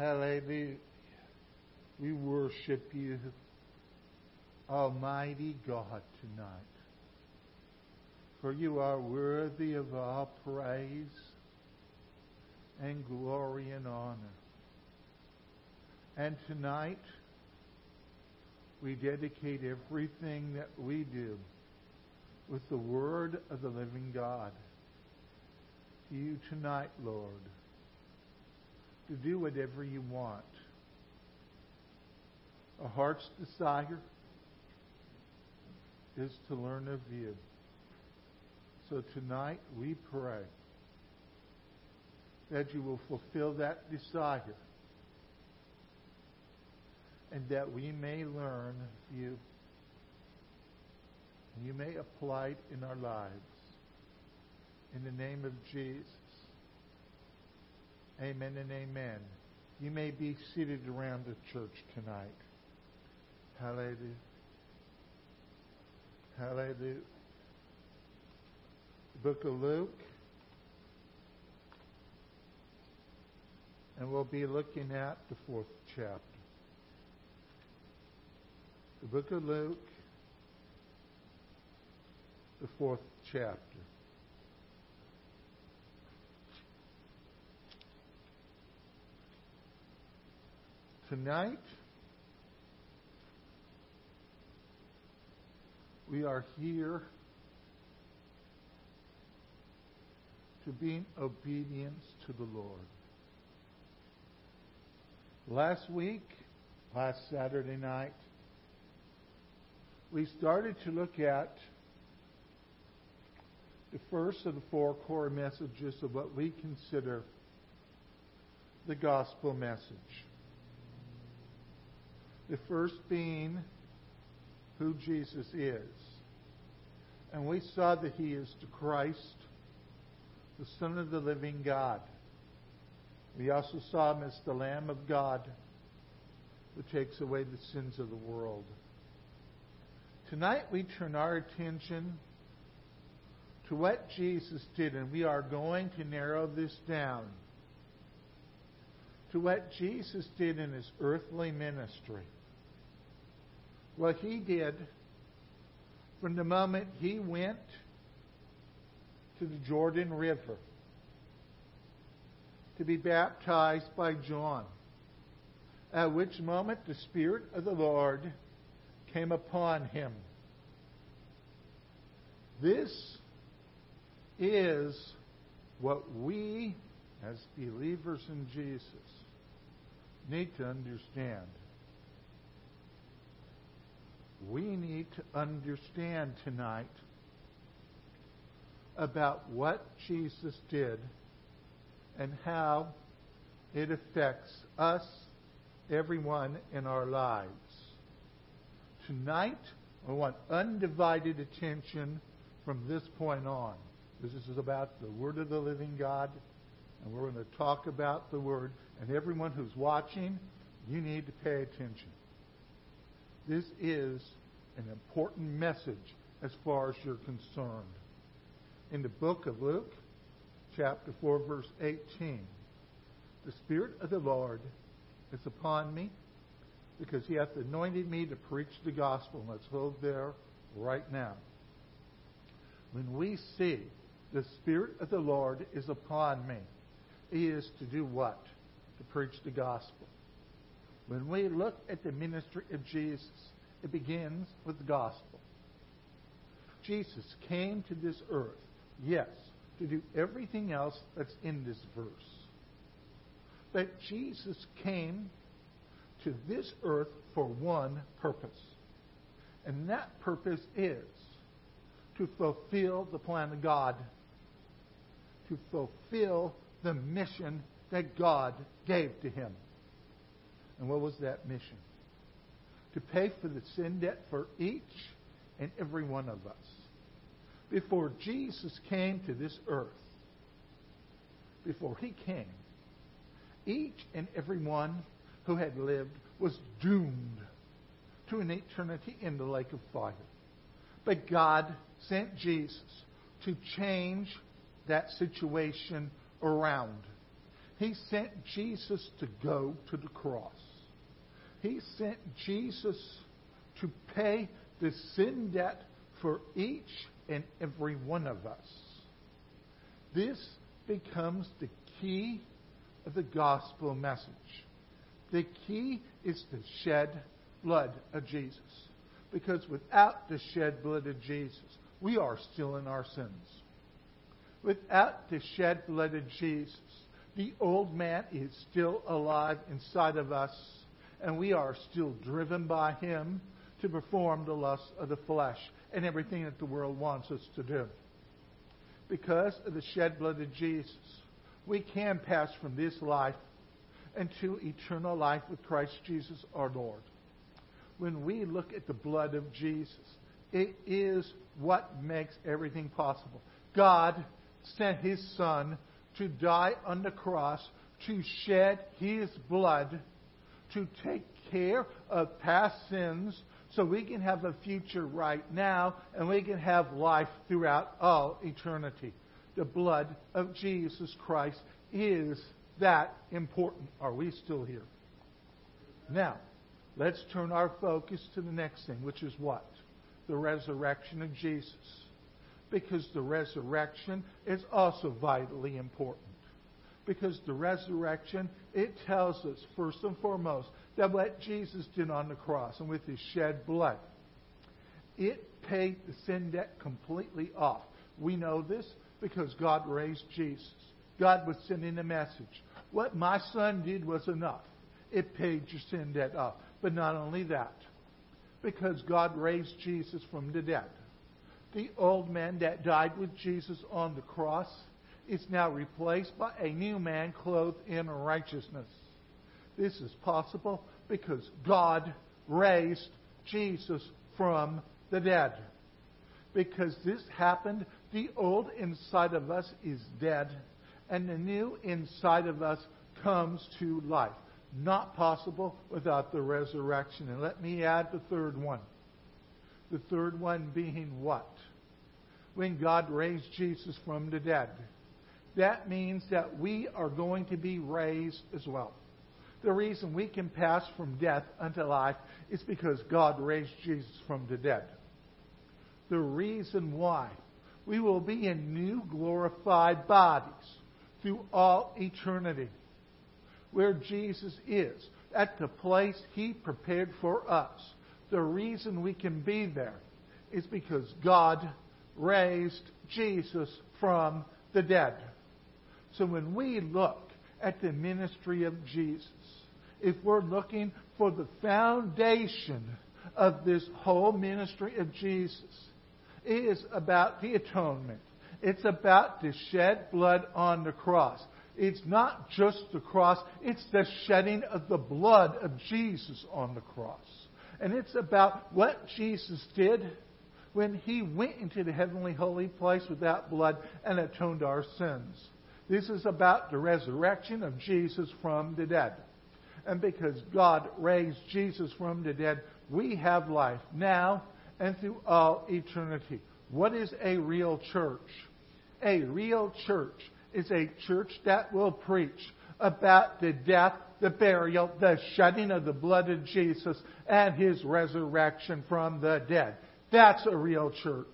Hallelujah. We worship you, Almighty God, tonight. For you are worthy of all praise and glory and honor. And tonight, we dedicate everything that we do with the Word of the living God to you tonight, Lord, to do whatever you want. A heart's desire is to learn of you. So tonight we pray that you will fulfill that desire and that we may learn you and you may apply it in our lives. In the name of Jesus. Amen and amen. You may be seated around the church tonight. Hallelujah. Hallelujah. Book of Luke. And we'll be looking at the fourth chapter. The book of Luke, the fourth chapter. Tonight, we are here to be in obedience to the Lord. Last week, last Saturday night, we started to look at the first of the four core messages of what we consider the gospel message. The first being who Jesus is. And we saw that he is the Christ, the Son of the living God. We also saw him as the Lamb of God who takes away the sins of the world. Tonight we turn our attention to what Jesus did, and we are going to narrow this down to what Jesus did in his earthly ministry what he did from the moment he went to the Jordan River to be baptized by John, at which moment the Spirit of the Lord came upon him. This is what we, as believers in Jesus, need to understand we need to understand tonight about what Jesus did and how it affects us, everyone in our lives. Tonight, I want undivided attention from this point on. This is about the Word of the living God, and we're going to talk about the Word. And everyone who's watching, you need to pay attention. This is an important message as far as you're concerned. In the book of Luke, chapter 4, verse 18, the Spirit of the Lord is upon me because he hath anointed me to preach the gospel. Let's hold there right now. When we see the Spirit of the Lord is upon me, he is to do what? To preach the gospel. When we look at the ministry of Jesus, it begins with the gospel. Jesus came to this earth, yes, to do everything else that's in this verse. But Jesus came to this earth for one purpose. And that purpose is to fulfill the plan of God, to fulfill the mission that God gave to him. And what was that mission? to pay for the sin debt for each and every one of us. Before Jesus came to this earth, before he came, each and every one who had lived was doomed to an eternity in the lake of fire. But God sent Jesus to change that situation around. He sent Jesus to go to the cross. He sent Jesus to pay the sin debt for each and every one of us. This becomes the key of the gospel message. The key is the shed blood of Jesus. Because without the shed blood of Jesus, we are still in our sins. Without the shed blood of Jesus, the old man is still alive inside of us, and we are still driven by him to perform the lusts of the flesh and everything that the world wants us to do. Because of the shed blood of Jesus, we can pass from this life into eternal life with Christ Jesus our Lord. When we look at the blood of Jesus, it is what makes everything possible. God sent his Son to die on the cross, to shed his blood, to take care of past sins, so we can have a future right now and we can have life throughout all eternity. The blood of Jesus Christ is that important. Are we still here? Now, let's turn our focus to the next thing, which is what? The resurrection of Jesus. Because the resurrection is also vitally important. Because the resurrection, it tells us, first and foremost, that what Jesus did on the cross and with his shed blood, it paid the sin debt completely off. We know this because God raised Jesus. God was sending a message. What my son did was enough. It paid your sin debt off. But not only that, because God raised Jesus from the dead. The old man that died with Jesus on the cross is now replaced by a new man clothed in righteousness. This is possible because God raised Jesus from the dead. Because this happened, the old inside of us is dead, and the new inside of us comes to life. Not possible without the resurrection. And let me add the third one. The third one being what? When God raised Jesus from the dead. That means that we are going to be raised as well. The reason we can pass from death unto life is because God raised Jesus from the dead. The reason why we will be in new glorified bodies through all eternity, where Jesus is, at the place He prepared for us. The reason we can be there is because God raised Jesus from the dead. So when we look at the ministry of Jesus, if we're looking for the foundation of this whole ministry of Jesus, it is about the atonement. It's about the shed blood on the cross. It's not just the cross, it's the shedding of the blood of Jesus on the cross. And it's about what Jesus did when he went into the heavenly holy place without blood and atoned our sins. This is about the resurrection of Jesus from the dead. And because God raised Jesus from the dead, we have life now and through all eternity. What is a real church? A real church is a church that will preach about the death, the burial, the shedding of the blood of Jesus, and his resurrection from the dead. That's a real church.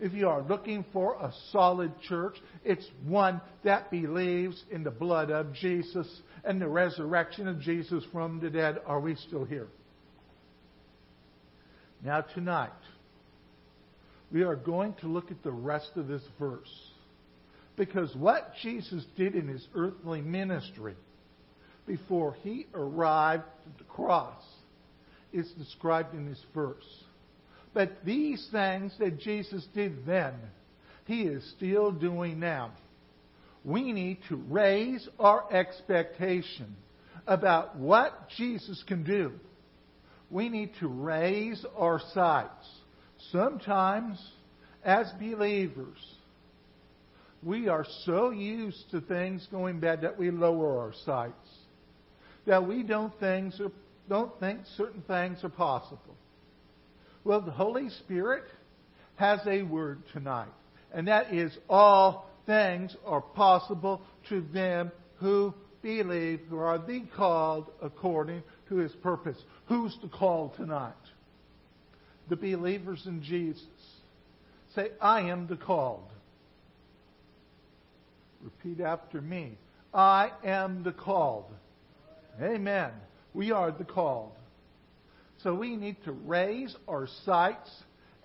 If you are looking for a solid church, it's one that believes in the blood of Jesus and the resurrection of Jesus from the dead. Are we still here? Now, tonight, we are going to look at the rest of this verse. Because what Jesus did in his earthly ministry before he arrived at the cross is described in this verse. But these things that Jesus did then, he is still doing now. We need to raise our expectation about what Jesus can do. We need to raise our sights. Sometimes, as believers, we are so used to things going bad that we lower our sights. That we don't, don't think certain things are possible. Well, the Holy Spirit has a word tonight, and that is all things are possible to them who believe who are the called according to his purpose. Who's the called tonight? The believers in Jesus. Say, I am the called. Repeat after me. I am the called. Amen. We are the called. So we need to raise our sights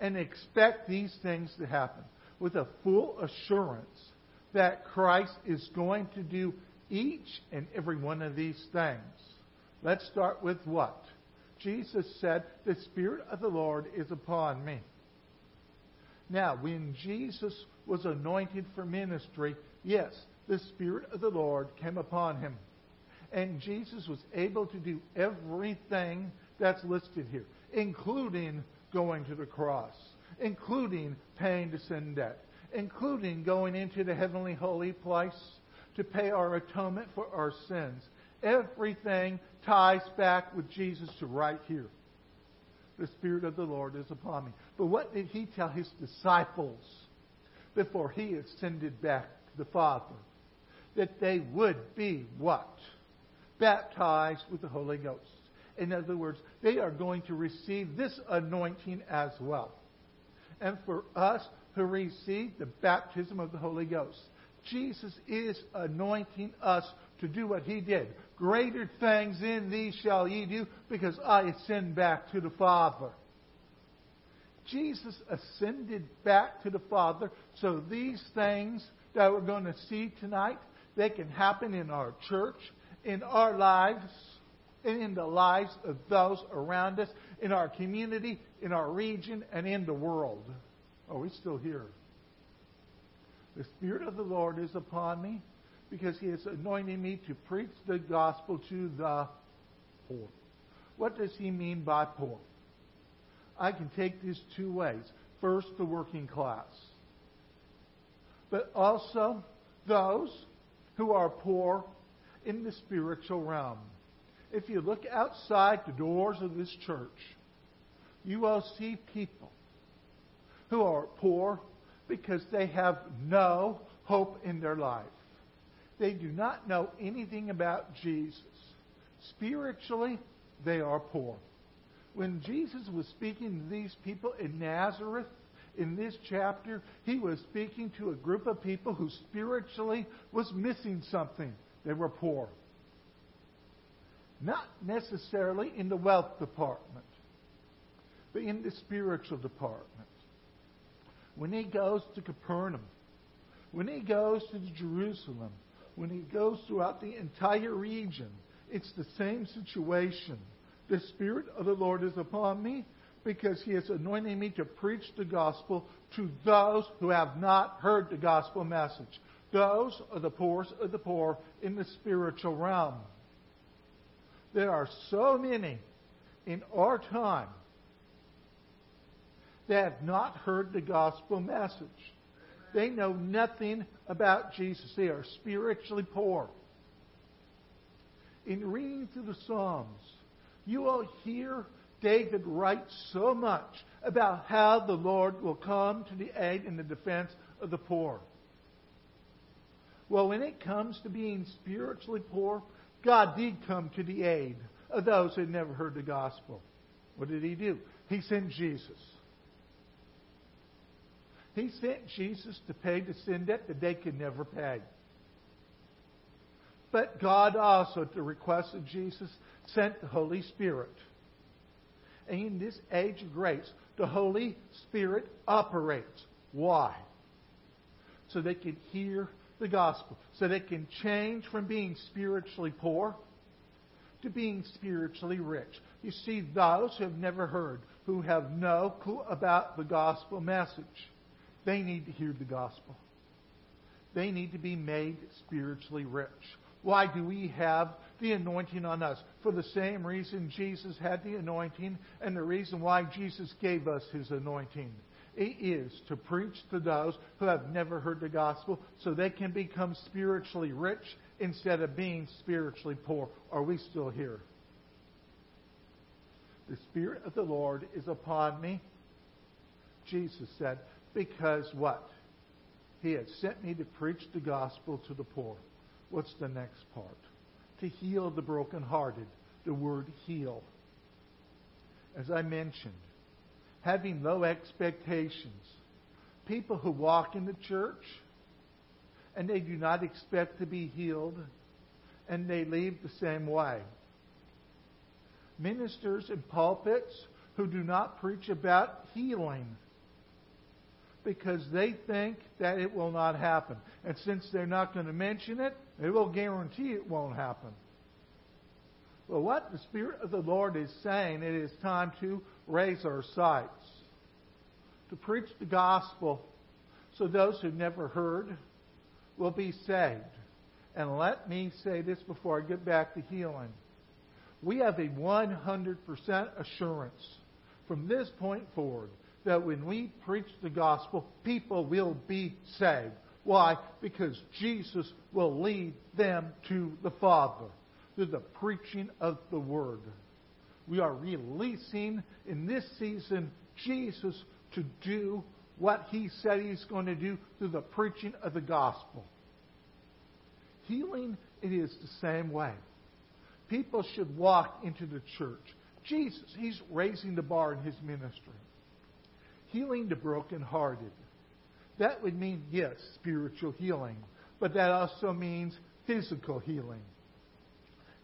and expect these things to happen with a full assurance that Christ is going to do each and every one of these things. Let's start with what? Jesus said, The Spirit of the Lord is upon me. Now, when Jesus was anointed for ministry, yes, the Spirit of the Lord came upon him. And Jesus was able to do everything that's listed here, including going to the cross, including paying the sin debt, including going into the heavenly holy place to pay our atonement for our sins. Everything ties back with Jesus to right here. The Spirit of the Lord is upon me. But what did he tell his disciples before he ascended back to the Father? That they would be what? Baptized with the Holy Ghost. In other words, they are going to receive this anointing as well. And for us who receive the baptism of the Holy Ghost, Jesus is anointing us to do what he did. Greater things in these shall ye do because I ascend back to the Father. Jesus ascended back to the Father so these things that we're going to see tonight, they can happen in our church, in our lives, and in the lives of those around us, in our community, in our region, and in the world. Oh, are we still here? The Spirit of the Lord is upon me because He has anointed me to preach the gospel to the poor. What does He mean by poor? I can take this two ways. First, the working class, but also those who are poor in the spiritual realm. If you look outside the doors of this church, you will see people who are poor because they have no hope in their life. They do not know anything about Jesus. Spiritually, they are poor. When Jesus was speaking to these people in Nazareth, in this chapter, he was speaking to a group of people who spiritually was missing something. They were poor. Not necessarily in the wealth department, but in the spiritual department when he goes to Capernaum, when he goes to Jerusalem, when he goes throughout the entire region, it's the same situation. The Spirit of the Lord is upon me because he has anointed me to preach the gospel to those who have not heard the gospel message. Those are the poorest of the poor in the spiritual realm. There are so many in our time that have not heard the gospel message. They know nothing about Jesus. They are spiritually poor. In reading through the Psalms, you will hear David write so much about how the Lord will come to the aid and the defense of the poor. Well, when it comes to being spiritually poor, God did come to the aid of those who had never heard the gospel. What did he do? He sent Jesus. He sent Jesus to pay the sin debt that they could never pay. But God also, at the request of Jesus, sent the Holy Spirit. And in this age of grace, the Holy Spirit operates. Why? So they can hear the gospel. So they can change from being spiritually poor to being spiritually rich. You see, those who have never heard, who have no clue about the gospel message, they need to hear the gospel. They need to be made spiritually rich. Why do we have the anointing on us? For the same reason Jesus had the anointing and the reason why Jesus gave us his anointing. It is to preach to those who have never heard the gospel so they can become spiritually rich instead of being spiritually poor. Are we still here? The Spirit of the Lord is upon me. Jesus said, because what? He had sent me to preach the gospel to the poor. What's the next part? to heal the brokenhearted. The word heal. As I mentioned, having low expectations. People who walk in the church and they do not expect to be healed and they leave the same way. Ministers in pulpits who do not preach about healing because they think that it will not happen. And since they're not going to mention it, they will guarantee it won't happen. Well, what the Spirit of the Lord is saying, it is time to raise our sights, to preach the gospel so those who've never heard will be saved. And let me say this before I get back to healing. We have a 100% assurance from this point forward that when we preach the gospel, people will be saved. Why? Because Jesus will lead them to the Father through the preaching of the Word. We are releasing in this season Jesus to do what He said He's going to do through the preaching of the gospel. Healing, it is the same way. People should walk into the church. Jesus, He's raising the bar in His ministry. Healing the brokenhearted. That would mean, yes, spiritual healing, but that also means physical healing.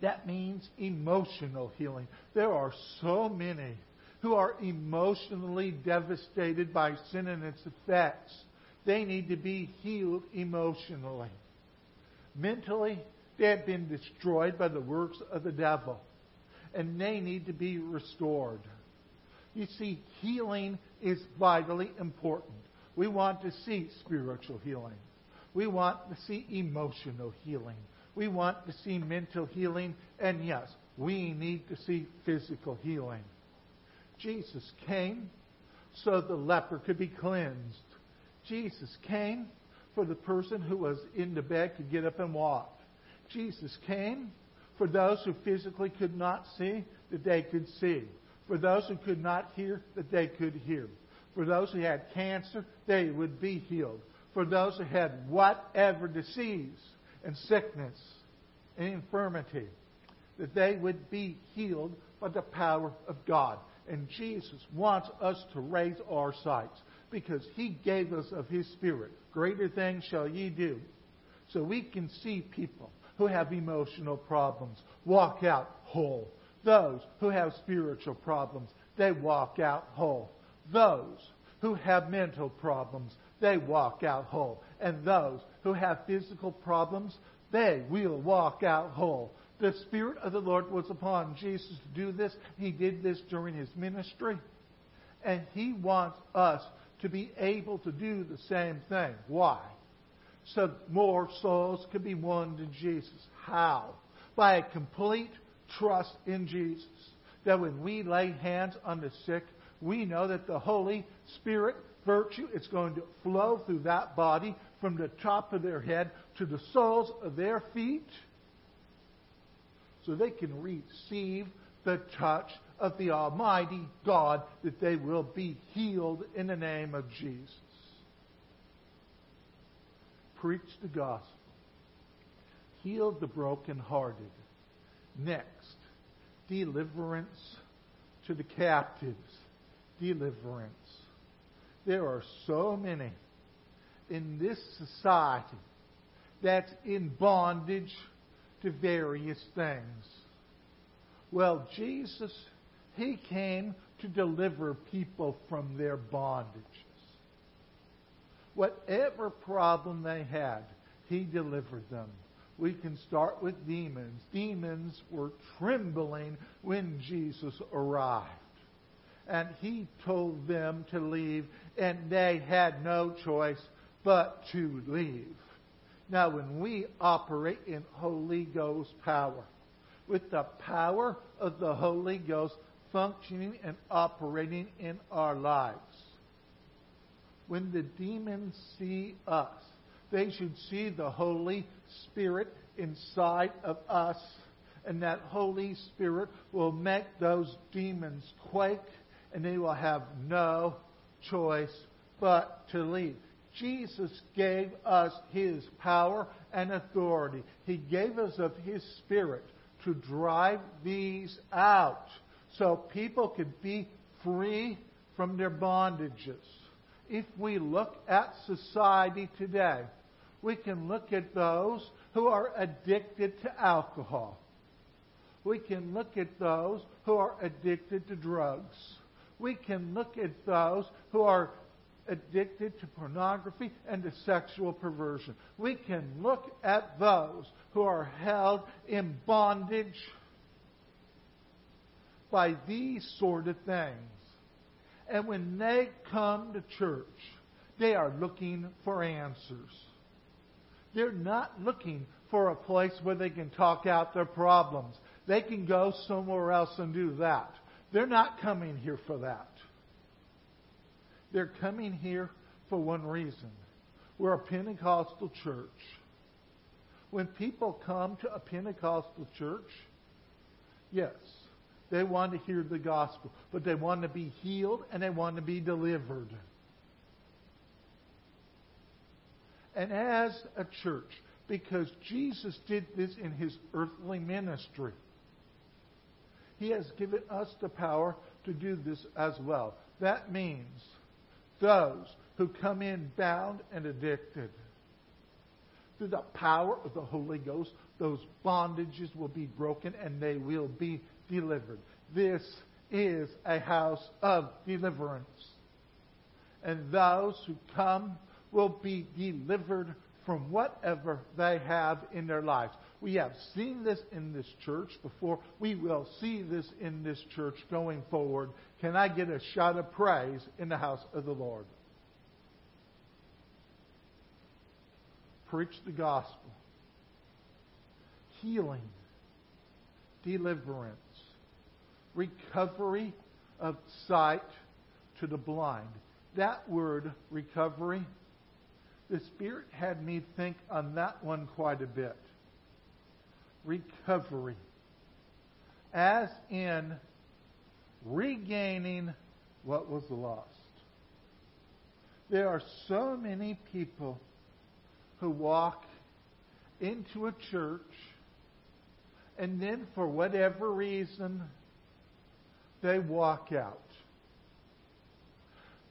That means emotional healing. There are so many who are emotionally devastated by sin and its effects. They need to be healed emotionally. Mentally, they have been destroyed by the works of the devil, and they need to be restored. You see, healing is vitally important. We want to see spiritual healing. We want to see emotional healing. We want to see mental healing. And yes, we need to see physical healing. Jesus came so the leper could be cleansed. Jesus came for the person who was in the bed to get up and walk. Jesus came for those who physically could not see that they could see. For those who could not hear that they could hear. For those who had cancer, they would be healed. For those who had whatever disease and sickness and infirmity, that they would be healed by the power of God. And Jesus wants us to raise our sights because He gave us of His Spirit. Greater things shall ye do. So we can see people who have emotional problems walk out whole. Those who have spiritual problems, they walk out whole. Those who have mental problems, they walk out whole. And those who have physical problems, they will walk out whole. The Spirit of the Lord was upon Jesus to do this. He did this during his ministry. And he wants us to be able to do the same thing. Why? So more souls can be won to Jesus. How? By a complete trust in Jesus. That when we lay hands on the sick, we know that the Holy Spirit virtue is going to flow through that body from the top of their head to the soles of their feet so they can receive the touch of the Almighty God that they will be healed in the name of Jesus. Preach the gospel. Heal the brokenhearted. Next, deliverance to the captives. Deliverance. There are so many in this society that's in bondage to various things. Well, Jesus, He came to deliver people from their bondages. Whatever problem they had, He delivered them. We can start with demons. Demons were trembling when Jesus arrived. And He told them to leave, and they had no choice but to leave. Now, when we operate in Holy Ghost power, with the power of the Holy Ghost functioning and operating in our lives, when the demons see us, they should see the Holy Spirit inside of us, and that Holy Spirit will make those demons quake, and they will have no choice but to leave. Jesus gave us His power and authority. He gave us of His Spirit to drive these out so people could be free from their bondages. If we look at society today, we can look at those who are addicted to alcohol. We can look at those who are addicted to drugs. We can look at those who are addicted to pornography and to sexual perversion. We can look at those who are held in bondage by these sort of things. And when they come to church, they are looking for answers. They're not looking for a place where they can talk out their problems. They can go somewhere else and do that. They're not coming here for that. They're coming here for one reason. We're a Pentecostal church. When people come to a Pentecostal church, yes, they want to hear the gospel, but they want to be healed and they want to be delivered. And as a church, because Jesus did this in his earthly ministry, he has given us the power to do this as well. That means those who come in bound and addicted, through the power of the Holy Ghost, those bondages will be broken and they will be delivered. This is a house of deliverance. And those who come will be delivered from whatever they have in their lives. We have seen this in this church before. We will see this in this church going forward. Can I get a shout of praise in the house of the Lord? Preach the gospel. Healing. Deliverance. Recovery of sight to the blind. That word, recovery, the Spirit had me think on that one quite a bit. Recovery. As in regaining what was lost. There are so many people who walk into a church and then, for whatever reason, they walk out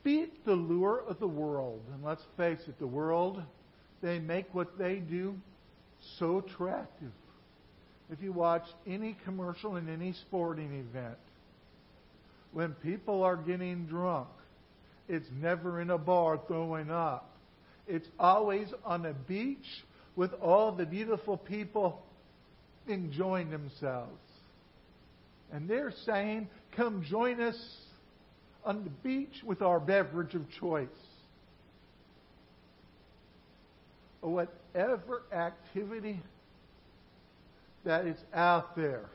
beat the lure of the world. And let's face it, the world, they make what they do so attractive. If you watch any commercial in any sporting event, when people are getting drunk, it's never in a bar throwing up. It's always on a beach with all the beautiful people enjoying themselves. And they're saying, Come join us on the beach with our beverage of choice. Whatever activity that is out there.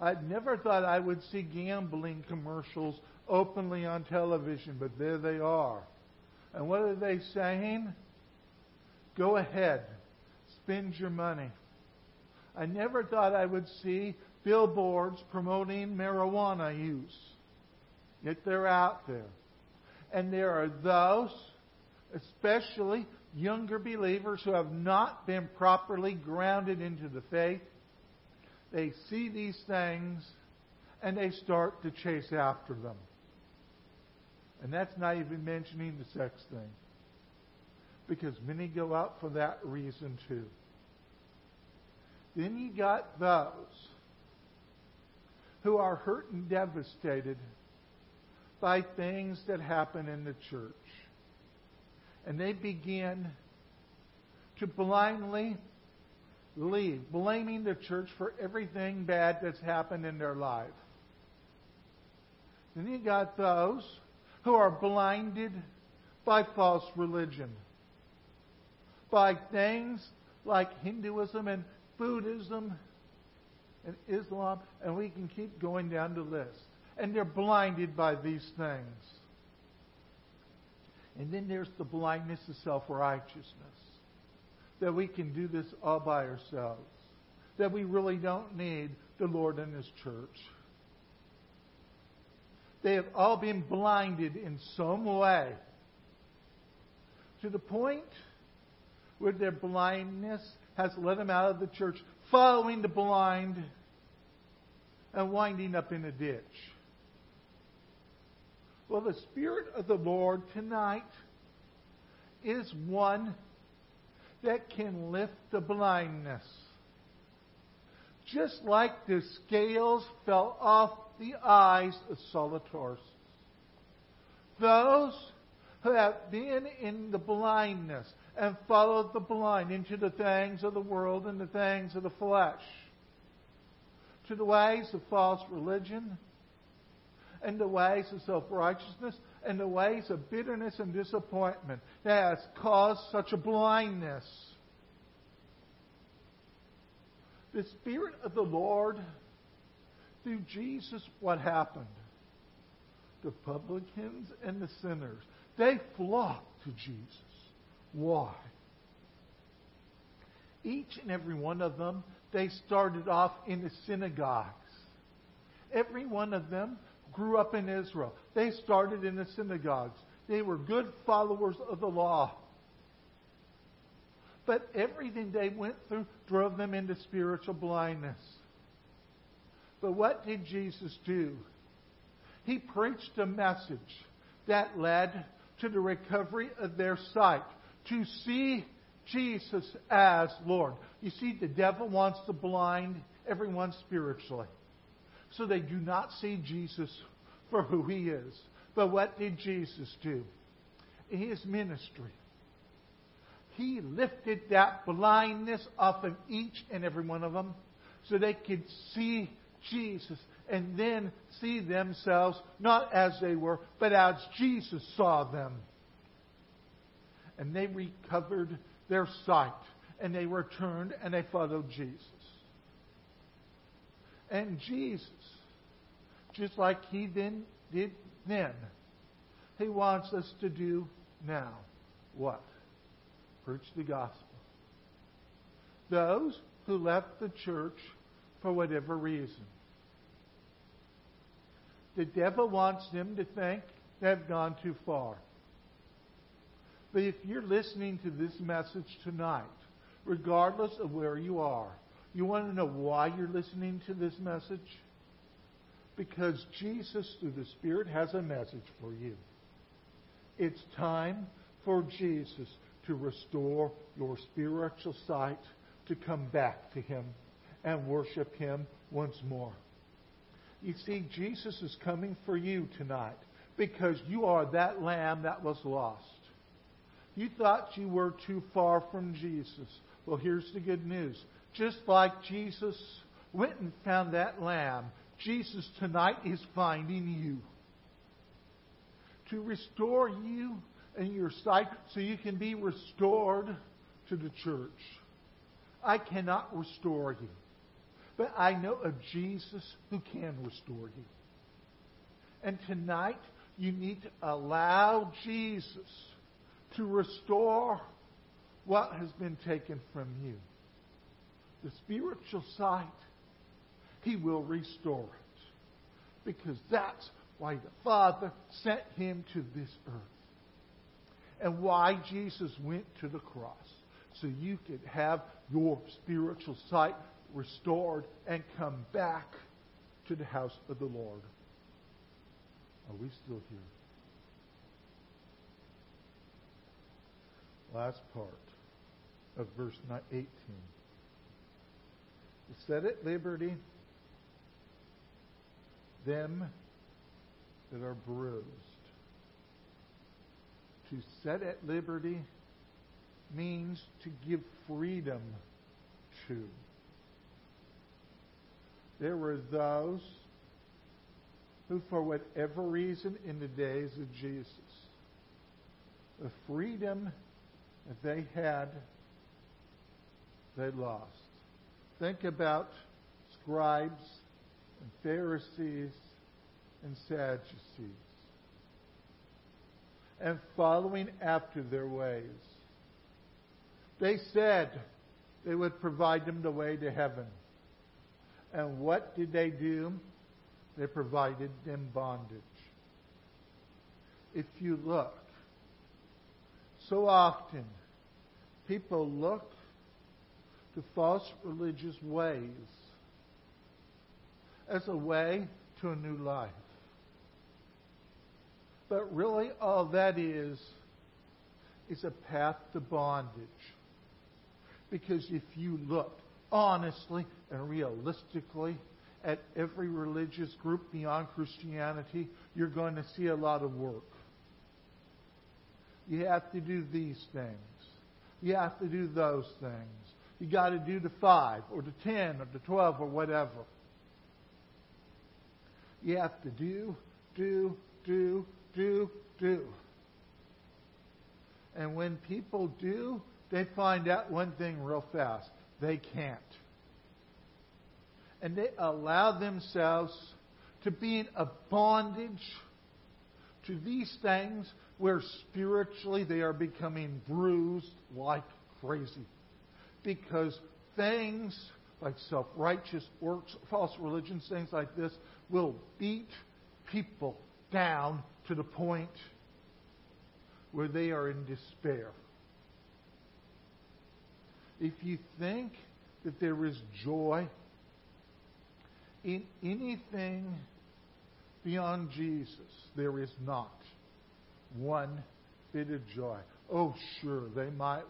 I never thought I would see gambling commercials openly on television, but there they are. And what are they saying? Go ahead, spend your money. I never thought I would see billboards promoting marijuana use. Yet they're out there. And there are those, especially younger believers who have not been properly grounded into the faith. They see these things and they start to chase after them. And that's not even mentioning the sex thing. Because many go out for that reason too. Then you got those who are hurt and devastated by things that happen in the church. And they begin to blindly leave, blaming the church for everything bad that's happened in their life. Then you got those who are blinded by false religion, by things like Hinduism and Buddhism and Islam, and we can keep going down the list and they're blinded by these things. And then there's the blindness of self righteousness. That we can do this all by ourselves. That we really don't need the Lord and His church. They have all been blinded in some way to the point where their blindness has led them out of the church, following the blind and winding up in a ditch. Well, the Spirit of the Lord tonight is one that can lift the blindness. Just like the scales fell off the eyes of Tarsus. Those who have been in the blindness and followed the blind into the things of the world and the things of the flesh, to the ways of false religion, and the ways of self righteousness, and the ways of bitterness and disappointment that has caused such a blindness. The Spirit of the Lord, through Jesus, what happened? The publicans and the sinners, they flocked to Jesus. Why? Each and every one of them, they started off in the synagogues. Every one of them grew up in Israel. They started in the synagogues. They were good followers of the law. But everything they went through drove them into spiritual blindness. But what did Jesus do? He preached a message that led to the recovery of their sight, to see Jesus as Lord. You see, the devil wants to blind everyone spiritually. So they do not see Jesus for who he is. But what did Jesus do? In his ministry, he lifted that blindness off of each and every one of them so they could see Jesus and then see themselves not as they were, but as Jesus saw them. And they recovered their sight and they returned and they followed Jesus. And Jesus, just like he then did then, he wants us to do now. What? Preach the gospel. Those who left the church for whatever reason. The devil wants them to think they've gone too far. But if you're listening to this message tonight, regardless of where you are, you want to know why you're listening to this message? Because Jesus, through the Spirit, has a message for you. It's time for Jesus to restore your spiritual sight, to come back to Him and worship Him once more. You see, Jesus is coming for you tonight because you are that lamb that was lost. You thought you were too far from Jesus. Well, here's the good news. Just like Jesus went and found that lamb, Jesus tonight is finding you. To restore you and your sight so you can be restored to the church. I cannot restore you. But I know of Jesus who can restore you. And tonight, you need to allow Jesus to restore what has been taken from you. The spiritual sight, He will restore it. Because that's why the Father sent Him to this earth. And why Jesus went to the cross. So you could have your spiritual sight restored and come back to the house of the Lord. Are we still here? Last part of verse 18. To set at liberty them that are bruised. To set at liberty means to give freedom to. There were those who, for whatever reason, in the days of Jesus, the freedom that they had, they lost. Think about scribes and Pharisees and Sadducees and following after their ways. They said they would provide them the way to heaven. And what did they do? They provided them bondage. If you look, So often, people look to false religious ways as a way to a new life. But really, all that is, is a path to bondage. Because if you look honestly and realistically at every religious group beyond Christianity, you're going to see a lot of work. You have to do these things. You have to do those things. You got to do the five or the ten or the twelve or whatever. You have to do, do, do, do, do. And when people do, they find out one thing real fast. They can't. And they allow themselves to be in a bondage to these things where spiritually they are becoming bruised like crazy. Because things like self righteous works, false religions, things like this will beat people down to the point where they are in despair. If you think that there is joy in anything beyond Jesus, there is not one bit of joy. Oh, sure, they might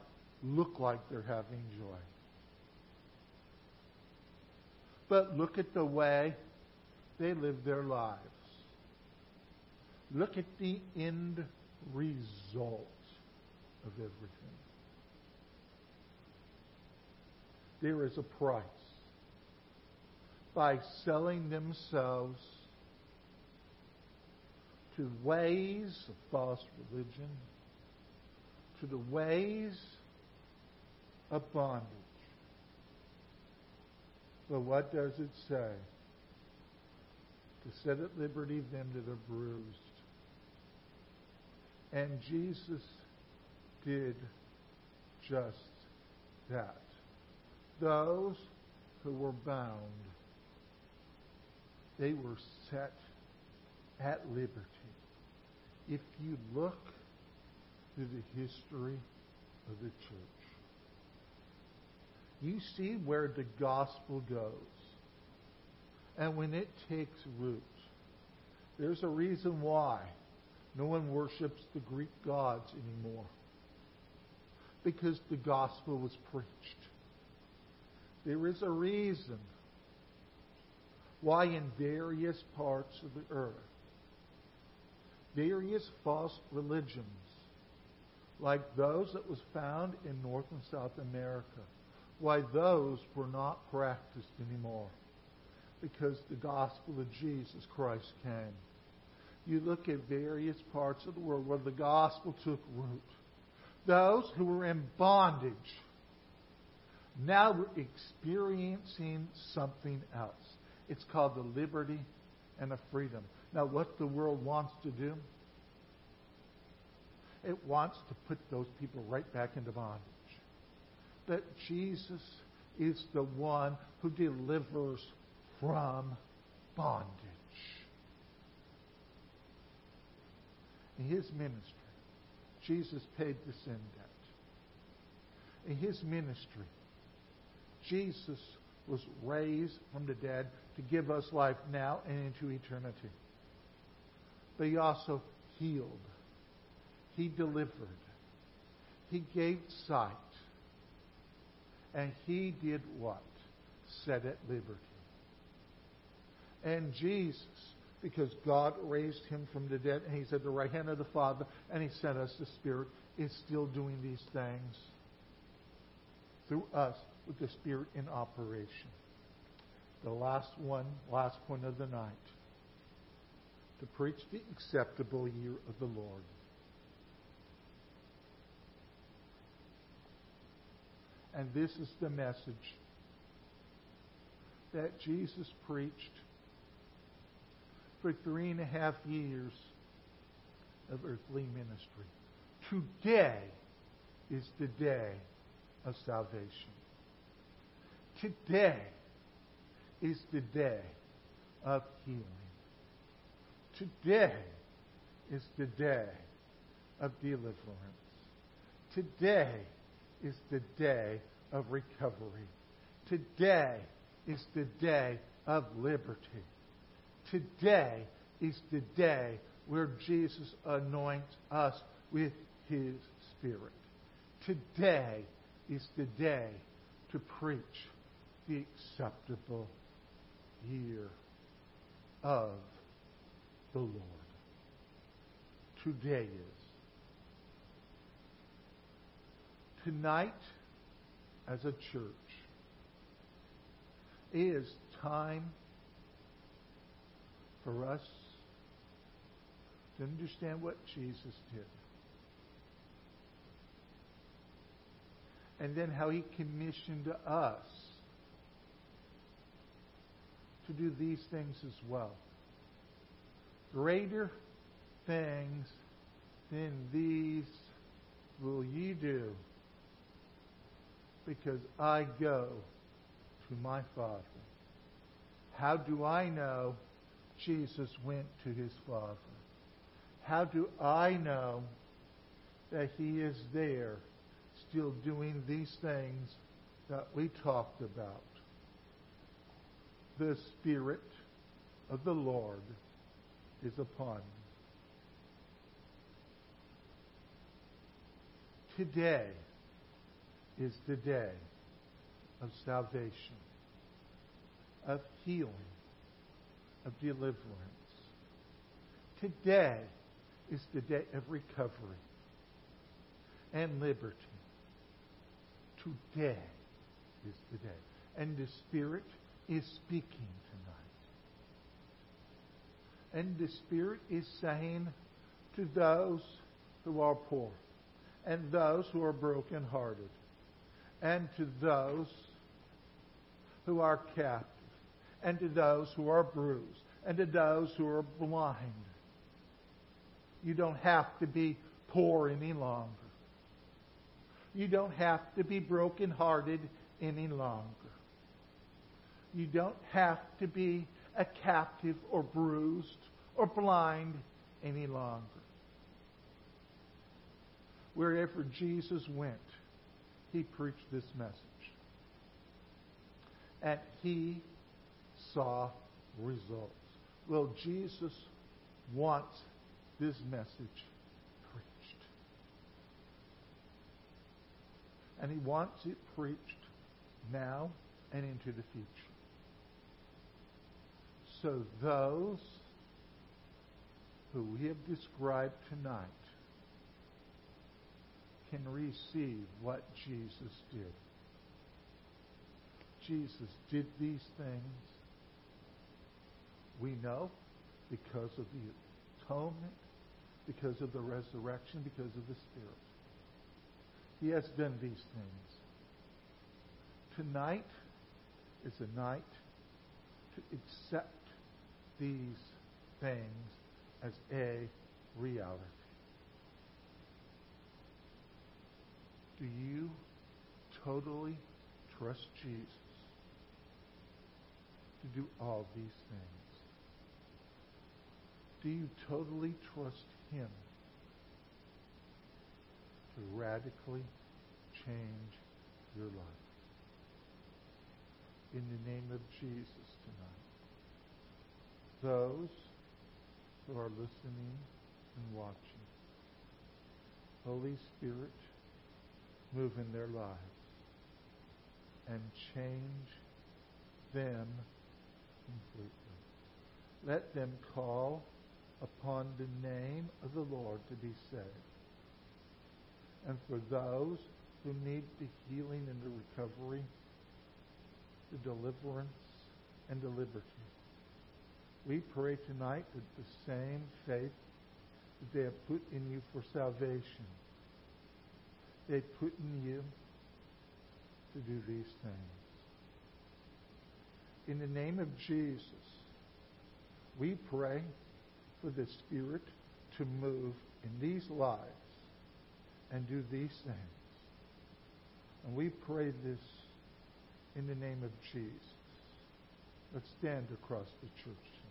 look like they're having joy. But look at the way they live their lives. Look at the end result of everything. There is a price. By selling themselves to ways of false religion, to the ways of bondage. But what does it say? To set at liberty them that are bruised. And Jesus did just that. Those who were bound, they were set at liberty. If you look through the history of the church, you see where the gospel goes. And when it takes root, there's a reason why no one worships the Greek gods anymore. Because the gospel was preached. There is a reason why in various parts of the earth, various false religions, like those that was found in North and South America, why those were not practiced anymore. Because the gospel of Jesus Christ came. You look at various parts of the world where the gospel took root. Those who were in bondage now we're experiencing something else. It's called the liberty and the freedom. Now, what the world wants to do, it wants to put those people right back into bondage. That Jesus is the one who delivers from bondage. In his ministry, Jesus paid the sin debt. In his ministry, Jesus was raised from the dead to give us life now and into eternity. But he also healed. He delivered. He gave sight. And he did what? Set at liberty. And Jesus, because God raised him from the dead, and he's at the right hand of the Father, and he sent us the Spirit, is still doing these things through us with the Spirit in operation. The last one, last point of the night. To preach the acceptable year of the Lord. And this is the message that Jesus preached for three and a half years of earthly ministry. Today is the day of salvation. Today is the day of healing. Today is the day of deliverance. Today is the day of recovery. Today is the day of liberty. Today is the day where Jesus anoints us with his Spirit. Today is the day to preach the acceptable year of the Lord. Today is. Tonight, as a church, is time for us to understand what Jesus did. And then how he commissioned us to do these things as well. Greater things than these will ye do, because I go to my Father. How do I know Jesus went to his Father? How do I know that he is there still doing these things that we talked about? The Spirit of the Lord is upon me. Today is the day of salvation, of healing, of deliverance. Today is the day of recovery and liberty. Today is the day. And the Spirit is speaking tonight. And the Spirit is saying to those who are poor, and those who are brokenhearted, and to those who are captive, and to those who are bruised, and to those who are blind. You don't have to be poor any longer. You don't have to be brokenhearted any longer. You don't have to be a captive or bruised or blind any longer. Wherever Jesus went, he preached this message. And he saw results. Well, Jesus wants this message preached. And he wants it preached now and into the future. So those who we have described tonight can receive what Jesus did. Jesus did these things, we know, because of the atonement, because of the resurrection, because of the Spirit. He has done these things. Tonight is a night to accept these things as a reality. Do you totally trust Jesus to do all these things? Do you totally trust Him to radically change your life? In the name of Jesus tonight. Those who are listening and watching, Holy Spirit, move in their lives and change them completely. Let them call upon the name of the Lord to be saved. And for those who need the healing and the recovery, the deliverance and the liberty, we pray tonight that the same faith that they have put in you for salvation they put in you to do these things. In the name of Jesus, we pray for the Spirit to move in these lives and do these things. And we pray this in the name of Jesus. Let's stand across the church.